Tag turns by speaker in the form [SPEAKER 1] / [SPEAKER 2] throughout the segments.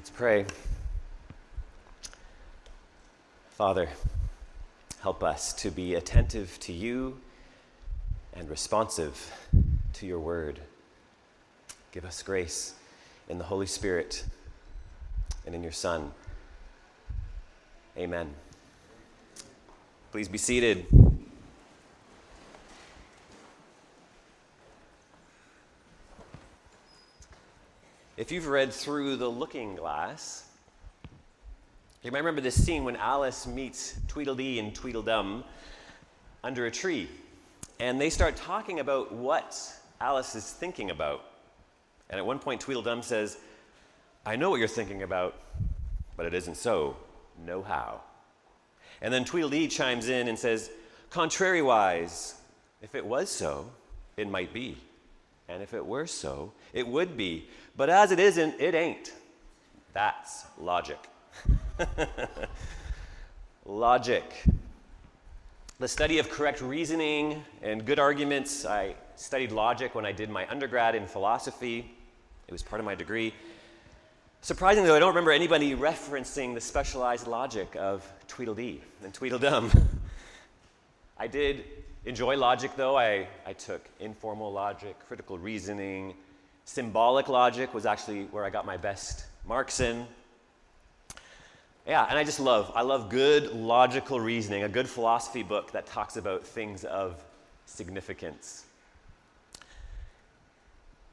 [SPEAKER 1] Let's pray. Father, help us to be attentive to you and responsive to your word. Give us grace in the Holy Spirit and in your Son. Amen. Please be seated. If you've read through The Looking Glass, you might remember this scene when Alice meets Tweedledee and Tweedledum under a tree. And they start talking about what Alice is thinking about. And at one point, Tweedledum says, I know what you're thinking about, but it isn't so. No how. And then Tweedledee chimes in and says, Contrariwise, if it was so, it might be. And if it were so, it would be. But as it isn't, it ain't. That's logic. logic. The study of correct reasoning and good arguments. I studied logic when I did my undergrad in philosophy, it was part of my degree. Surprisingly, though, I don't remember anybody referencing the specialized logic of Tweedledee and Tweedledum. I did enjoy logic, though. I, I took informal logic, critical reasoning, symbolic logic was actually where I got my best marks in. Yeah, and I just love, I love good logical reasoning, a good philosophy book that talks about things of significance.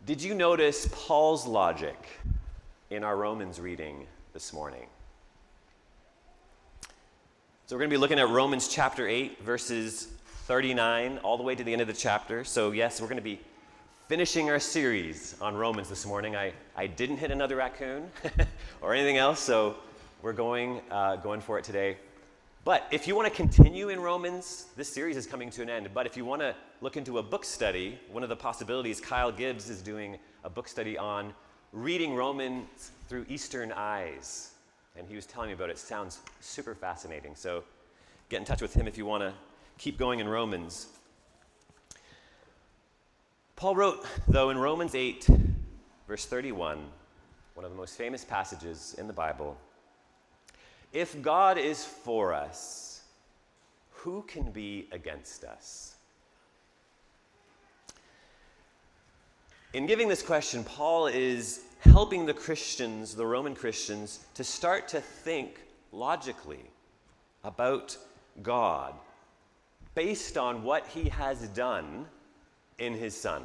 [SPEAKER 1] Did you notice Paul's logic in our Romans reading this morning? So we're going to be looking at Romans chapter 8, verses 39 all the way to the end of the chapter. So, yes, we're going to be finishing our series on Romans this morning. I, I didn't hit another raccoon or anything else, so we're going, uh, going for it today. But if you want to continue in Romans, this series is coming to an end. But if you want to look into a book study, one of the possibilities, Kyle Gibbs is doing a book study on reading Romans through Eastern eyes. And he was telling me about it. it sounds super fascinating. So get in touch with him if you want to keep going in Romans. Paul wrote, though, in Romans 8, verse 31, one of the most famous passages in the Bible If God is for us, who can be against us? In giving this question, Paul is helping the Christians, the Roman Christians, to start to think logically about God based on what he has done in his Son.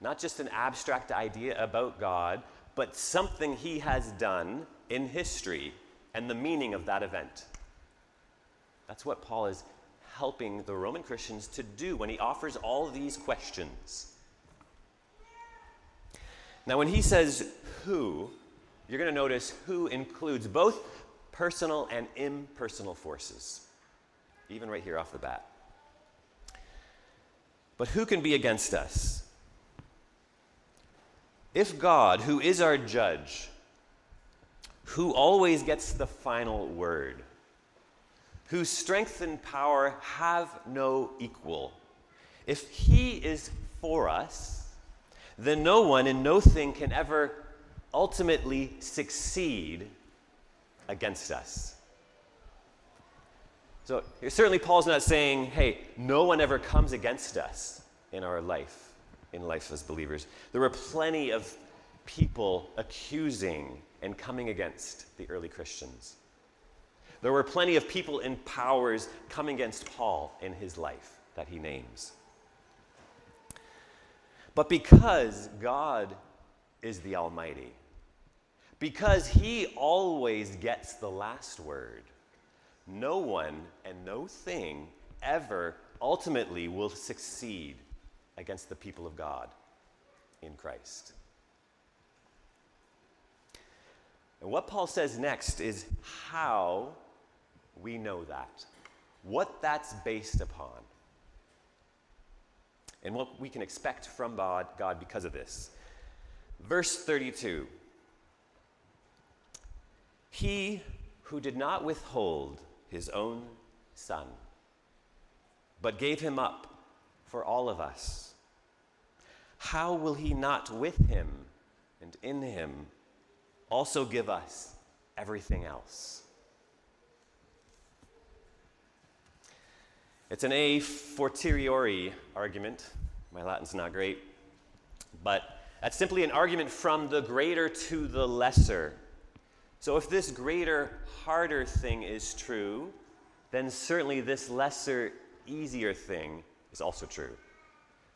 [SPEAKER 1] Not just an abstract idea about God, but something he has done in history and the meaning of that event. That's what Paul is helping the Roman Christians to do when he offers all these questions. Now, when he says who, you're going to notice who includes both personal and impersonal forces even right here off the bat. But who can be against us? If God, who is our judge, who always gets the final word, whose strength and power have no equal, if he is for us, then no one and no thing can ever ultimately succeed against us. So certainly Paul's not saying, hey, no one ever comes against us in our life, in life as believers. There were plenty of people accusing and coming against the early Christians. There were plenty of people in powers coming against Paul in his life that he names. But because God is the Almighty, because He always gets the last word, no one and no thing ever ultimately will succeed against the people of God in Christ. And what Paul says next is how we know that, what that's based upon, and what we can expect from God, because of this. Verse 32 He who did not withhold his own Son, but gave him up for all of us, how will he not with him and in him also give us everything else. It's an a fortiori argument. My Latin's not great. But that's simply an argument from the greater to the lesser. So if this greater, harder thing is true, then certainly this lesser, easier thing is also true.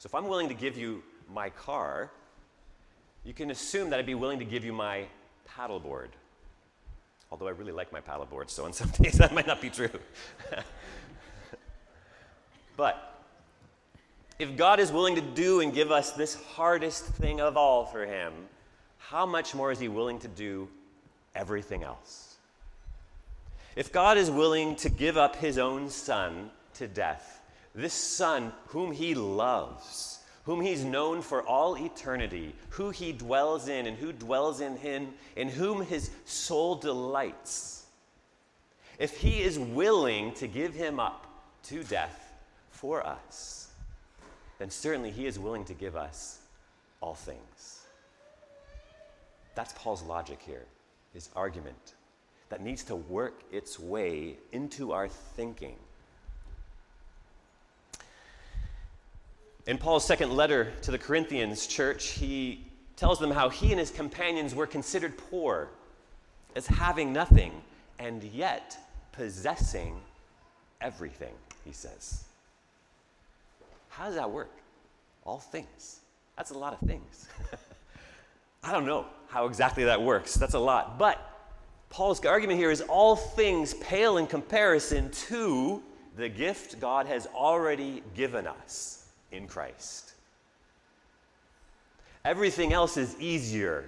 [SPEAKER 1] So if I'm willing to give you my car, you can assume that I'd be willing to give you my paddleboard. Although I really like my paddleboard, so in some days that might not be true. but if God is willing to do and give us this hardest thing of all for Him, how much more is He willing to do everything else? If God is willing to give up His own Son to death, this Son whom He loves, whom he's known for all eternity, who he dwells in and who dwells in him, in whom his soul delights, if he is willing to give him up to death for us, then certainly he is willing to give us all things. That's Paul's logic here, his argument that needs to work its way into our thinking. In Paul's second letter to the Corinthians church, he tells them how he and his companions were considered poor, as having nothing, and yet possessing everything, he says. How does that work? All things. That's a lot of things. I don't know how exactly that works. That's a lot. But Paul's argument here is all things pale in comparison to the gift God has already given us in Christ. Everything else is easier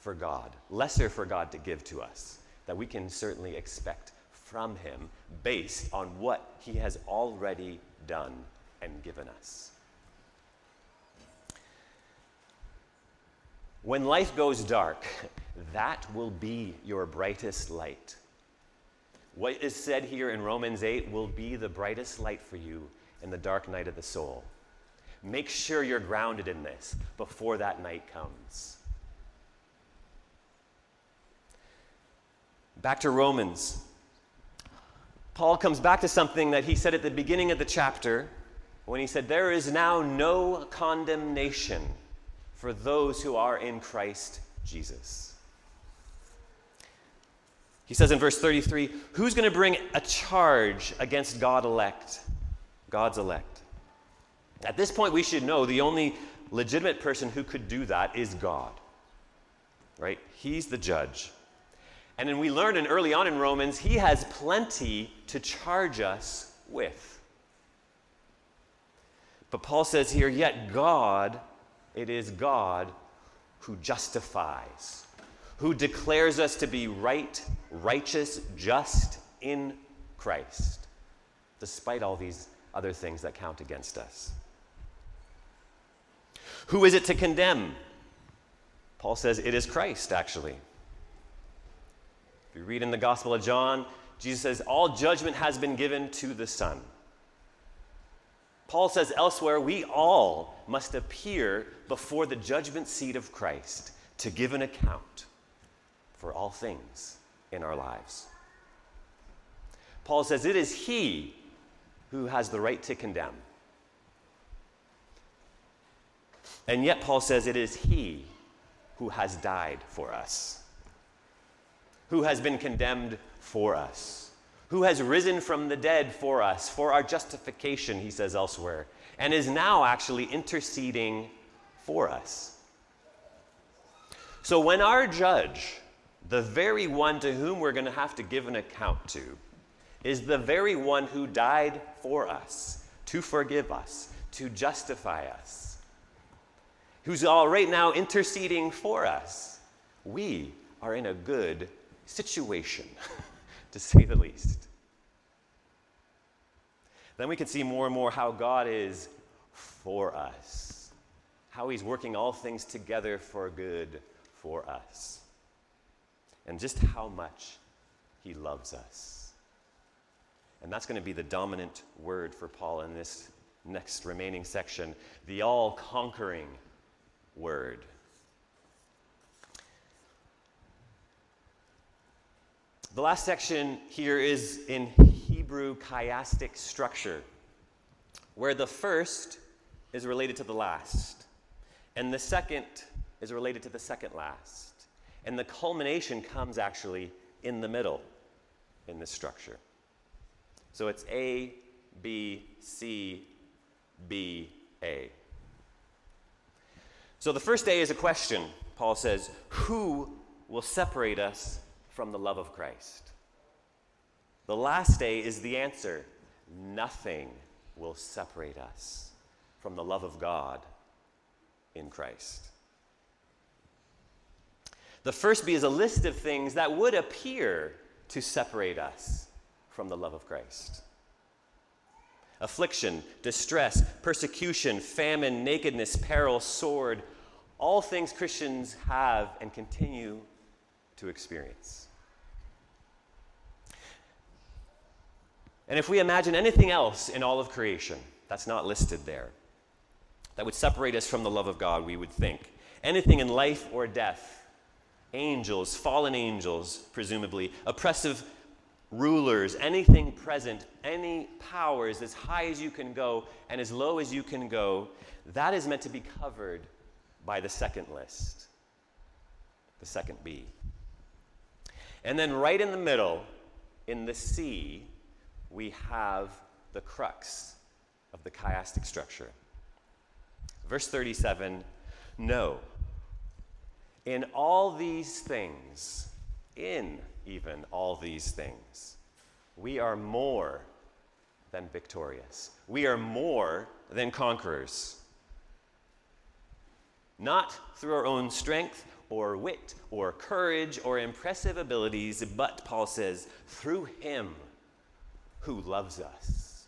[SPEAKER 1] for God, lesser for God to give to us, that we can certainly expect from Him based on what He has already done and given us. When life goes dark, that will be your brightest light. What is said here in Romans 8 will be the brightest light for you in the dark night of the soul. Make sure you're grounded in this before that night comes. Back to Romans. Paul comes back to something that he said at the beginning of the chapter when he said, There is now no condemnation for those who are in Christ Jesus. He says in verse 33 Who's going to bring a charge against God elect? God's elect. At this point, we should know the only legitimate person who could do that is God. Right? He's the judge. And then we learn in early on in Romans, he has plenty to charge us with. But Paul says here, yet God, it is God who justifies, who declares us to be right, righteous, just in Christ, despite all these other things that count against us. Who is it to condemn? Paul says it is Christ, actually. If you read in the Gospel of John, Jesus says, All judgment has been given to the Son. Paul says elsewhere, we all must appear before the judgment seat of Christ to give an account for all things in our lives. Paul says it is he who has the right to condemn. And yet, Paul says it is He who has died for us, who has been condemned for us, who has risen from the dead for us, for our justification, he says elsewhere, and is now actually interceding for us. So when our judge, the very one to whom we're going to have to give an account to, is the very one who died for us, to forgive us, to justify us who's all right now interceding for us, we are in a good situation, to say the least. Then we can see more and more how God is for us, how He's working all things together for good for us, and just how much He loves us. And that's going to be the dominant word for Paul in this next remaining section the all conquering word. The last section here is in Hebrew chiastic structure, where the first is related to the last, and the second is related to the second last. And the culmination comes actually in the middle in this structure. So it's A, B, C, B, A. So the first A is a question. Paul says, Who will separate us from the love of Christ? The last day is the answer nothing will separate us from the love of God in Christ. The first B is a list of things that would appear to separate us from the love of Christ affliction, distress, persecution, famine, nakedness, peril, sword, all things Christians have and continue to experience. And if we imagine anything else in all of creation that's not listed there, that would separate us from the love of God, we would think. Anything in life or death, angels, fallen angels, presumably, oppressive rulers, anything present, any powers as high as you can go and as low as you can go, that is meant to be covered by the second list, the second B. And then right in the middle, in the C, we have the crux of the chiastic structure. Verse 37 No. In all these things, in even all these things, we are more than victorious. We are more than conquerors. Not through our own strength or wit or courage or impressive abilities, but, Paul says, through Him who loves us.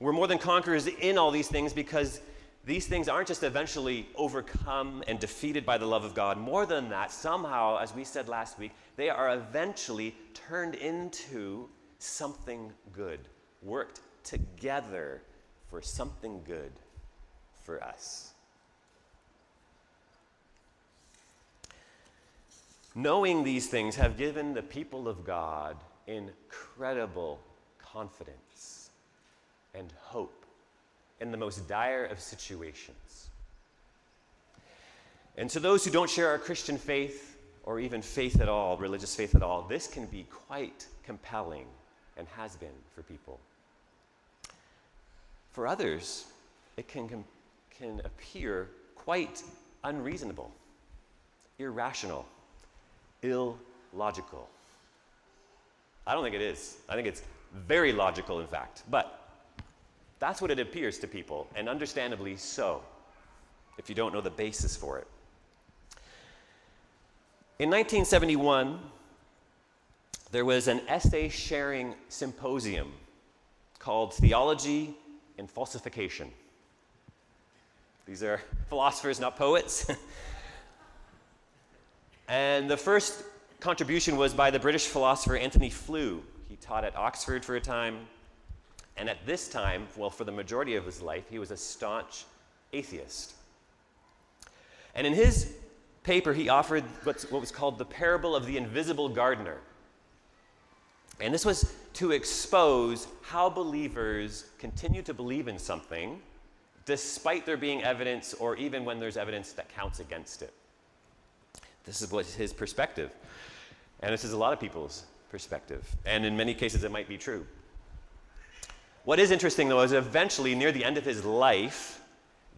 [SPEAKER 1] We're more than conquerors in all these things because these things aren't just eventually overcome and defeated by the love of God. More than that, somehow, as we said last week, they are eventually turned into something good, worked together for something good for us. Knowing these things have given the people of God incredible confidence and hope in the most dire of situations. And to those who don't share our Christian faith, or even faith at all, religious faith at all, this can be quite compelling and has been for people. For others, it can, can appear quite unreasonable, irrational, illogical. I don't think it is. I think it's very logical, in fact. But that's what it appears to people, and understandably so, if you don't know the basis for it. In 1971, there was an essay sharing symposium called Theology and Falsification. These are philosophers, not poets. and the first contribution was by the British philosopher Antony Flew. He taught at Oxford for a time. And at this time, well, for the majority of his life, he was a staunch atheist. And in his paper, he offered what was called the parable of the invisible gardener. And this was to expose how believers continue to believe in something despite there being evidence or even when there's evidence that counts against it. This is what his perspective. And this is a lot of people's perspective. And in many cases, it might be true. What is interesting, though, is eventually, near the end of his life,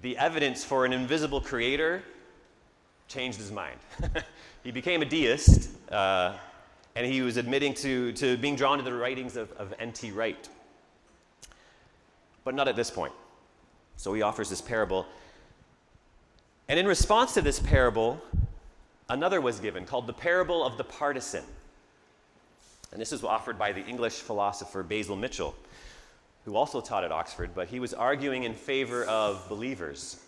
[SPEAKER 1] the evidence for an invisible creator changed his mind. he became a deist. Uh, and he was admitting to, to being drawn to the writings of, of N.T. Wright. But not at this point. So he offers this parable. And in response to this parable, another was given called the parable of the partisan. And this was offered by the English philosopher Basil Mitchell, who also taught at Oxford, but he was arguing in favor of believers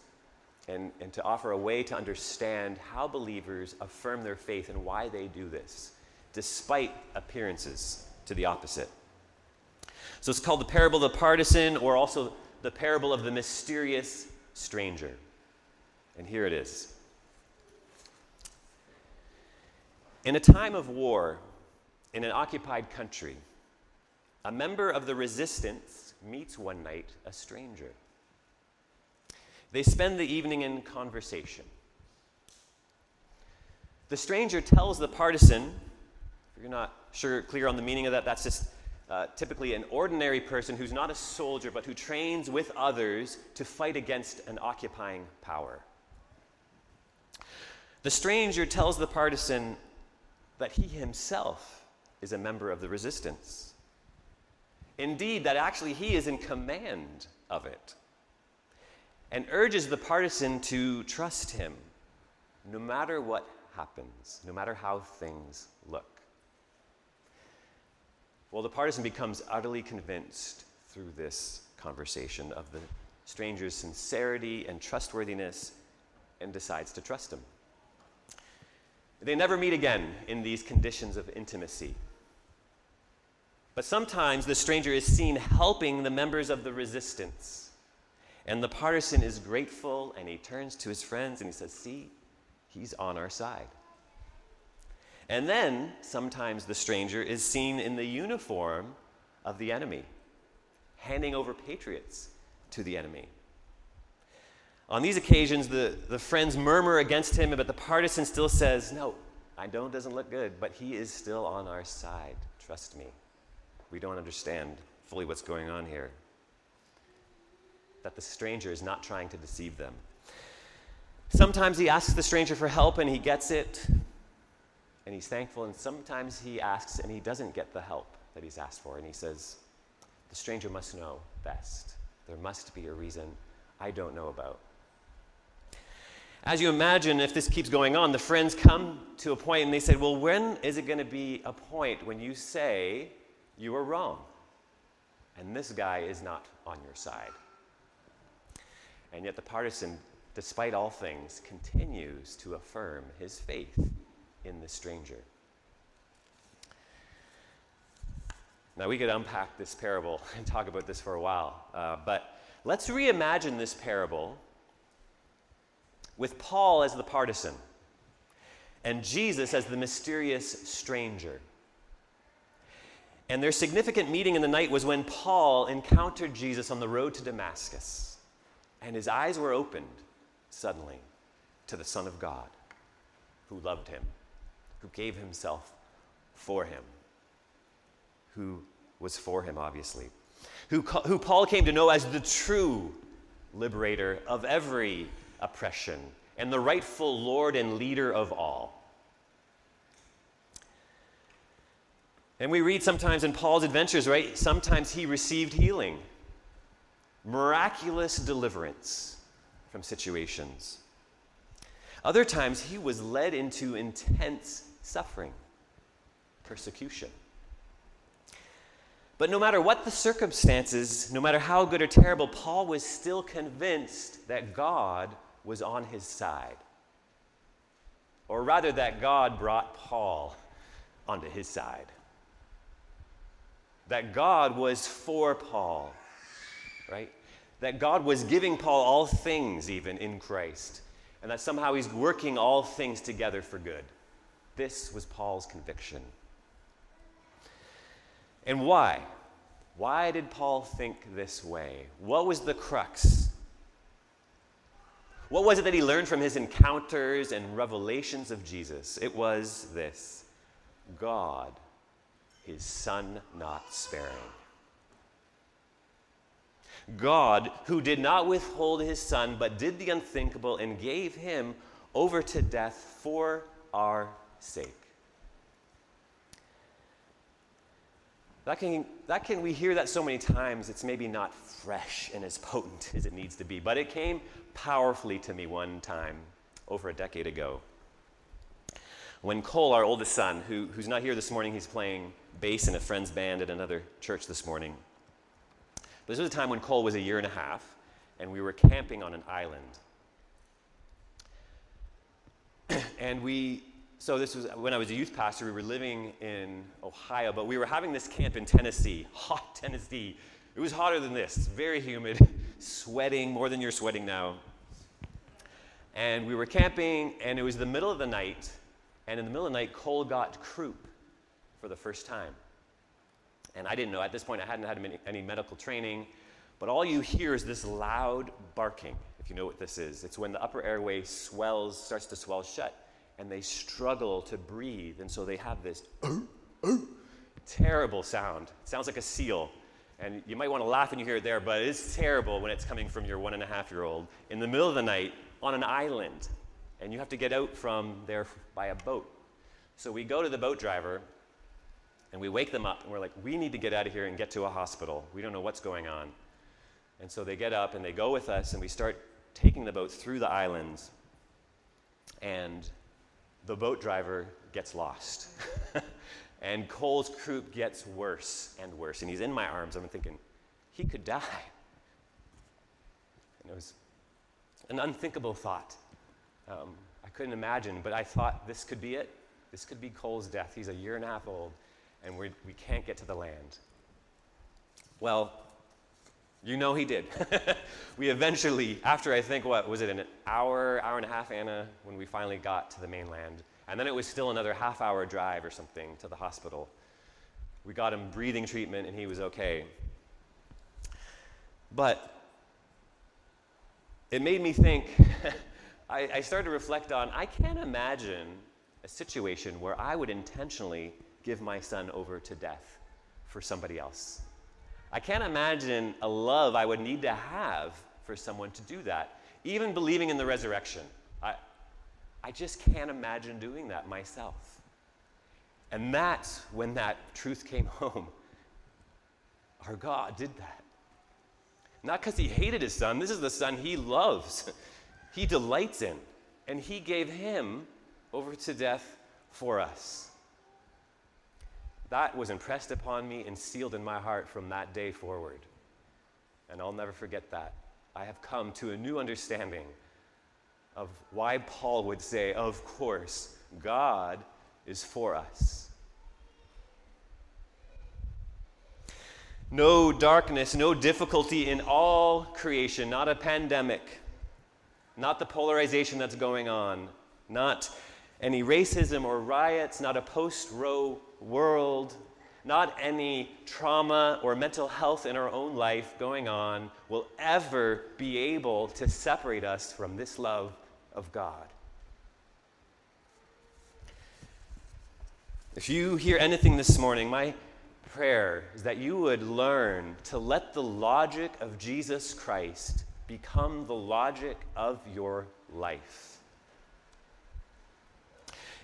[SPEAKER 1] and, and to offer a way to understand how believers affirm their faith and why they do this despite appearances to the opposite. So it's called the parable of the partisan, or also the parable of the mysterious stranger. And here it is. In a time of war, in an occupied country, a member of the resistance meets one night a stranger. They spend the evening in conversation. The stranger tells the partisan, if you're not sure, clear on the meaning of that, that's just uh, typically an ordinary person who's not a soldier but who trains with others to fight against an occupying power. The stranger tells the partisan that he himself is a member of the resistance. Indeed, that actually he is in command of it. And urges the partisan to trust him no matter what happens, no matter how things look. Well, the partisan becomes utterly convinced through this conversation of the stranger's sincerity and trustworthiness and decides to trust him. They never meet again in these conditions of intimacy. But sometimes the stranger is seen helping the members of the resistance. And the partisan is grateful and he turns to his friends and he says, See, he's on our side. And then sometimes the stranger is seen in the uniform of the enemy, handing over patriots to the enemy. On these occasions, the, the friends murmur against him, but the partisan still says, No, I know it doesn't look good, but he is still on our side. Trust me. We don't understand fully what's going on here. That the stranger is not trying to deceive them. Sometimes he asks the stranger for help and he gets it, and he's thankful, and sometimes he asks and he doesn't get the help that he's asked for, and he says, The stranger must know best. There must be a reason I don't know about. As you imagine, if this keeps going on, the friends come to a point and they say, Well, when is it going to be a point when you say you were wrong? And this guy is not on your side. And yet the partisan, despite all things, continues to affirm his faith in the stranger. Now, we could unpack this parable and talk about this for a while, uh, but let's reimagine this parable with Paul as the partisan and Jesus as the mysterious stranger. And their significant meeting in the night was when Paul encountered Jesus on the road to Damascus, and his eyes were opened suddenly to the Son of God who loved him, who gave himself for him, who was for him, obviously, who, who Paul came to know as the true liberator of every oppression and the rightful Lord and leader of all. And we read sometimes in Paul's adventures, right? Sometimes he received healing, miraculous deliverance from situations. Other times he was led into intense suffering, persecution. But no matter what the circumstances, no matter how good or terrible, Paul was still convinced that God was on his side. Or rather, that God brought Paul onto his side. That God was for Paul, right? That God was giving Paul all things, even in Christ, and that somehow he's working all things together for good. This was Paul's conviction. And why? Why did Paul think this way? What was the crux what was it that he learned from his encounters and revelations of Jesus? It was this God, his son not sparing. God, who did not withhold his son, but did the unthinkable and gave him over to death for our sake. That can, that can, we hear that so many times, it's maybe not fresh and as potent as it needs to be, but it came powerfully to me one time over a decade ago. When Cole, our oldest son, who, who's not here this morning, he's playing bass in a friend's band at another church this morning. But this was a time when Cole was a year and a half, and we were camping on an island. and we, so this was when I was a youth pastor, we were living in Ohio, but we were having this camp in Tennessee, hot Tennessee. It was hotter than this, very humid, sweating more than you're sweating now. And we were camping, and it was the middle of the night, And in the middle of the night, Cole got croup for the first time. And I didn't know. At this point, I hadn't had any, medical training. But all you hear is this loud barking, if you know what this is. It's when the upper airway swells, starts to swell shut, and they struggle to breathe. And so they have this uh, uh, terrible sound. It sounds like a seal. And you might want to laugh when you hear it there, but it's terrible when it's coming from your one and a half year old in the middle of the night on an island. And you have to get out from there by a boat. So we go to the boat driver and we wake them up and we're like, we need to get out of here and get to a hospital. We don't know what's going on. And so they get up and they go with us and we start taking the boat through the islands. And the boat driver gets lost. And Cole's croup gets worse and worse. And he's in my arms. I'm thinking, he could die. And it was an unthinkable thought. Um, I couldn't imagine, but I thought this could be it. This could be Cole's death. He's a year and a half old, and we're, we can't get to the land. Well, you know he did. we eventually, after I think, what was it, an hour, hour and a half, Anna, when we finally got to the mainland, and then it was still another half hour drive or something to the hospital. We got him breathing treatment and he was okay. But it made me think, I, I started to reflect on I can't imagine a situation where I would intentionally give my son over to death for somebody else. I can't imagine a love I would need to have for someone to do that, even believing in the resurrection. I, I just can't imagine doing that myself. And that's when that truth came home. Our God did that. Not because he hated his son, this is the son he loves, he delights in, and he gave him over to death for us. That was impressed upon me and sealed in my heart from that day forward. And I'll never forget that. I have come to a new understanding of why Paul would say, Of course, God is for us. No darkness, no difficulty in all creation, not a pandemic, not the polarization that's going on, not any racism or riots, not a post Roe world, not any trauma or mental health in our own life going on will ever be able to separate us from this love of God. If you hear anything this morning, my prayer is that you would learn to let the logic of Jesus Christ become the logic of your life.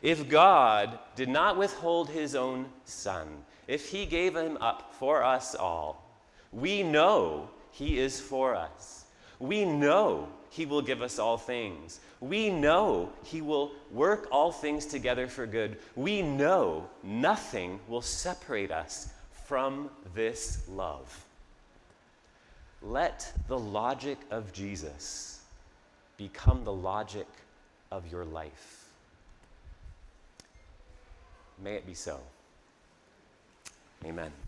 [SPEAKER 1] If God did not withhold his own Son, if he gave him up for us all, we know he is for us. We know he will give us all things. We know He will work all things together for good. We know nothing will separate us from this love. Let the logic of Jesus become the logic of your life. May it be so. Amen.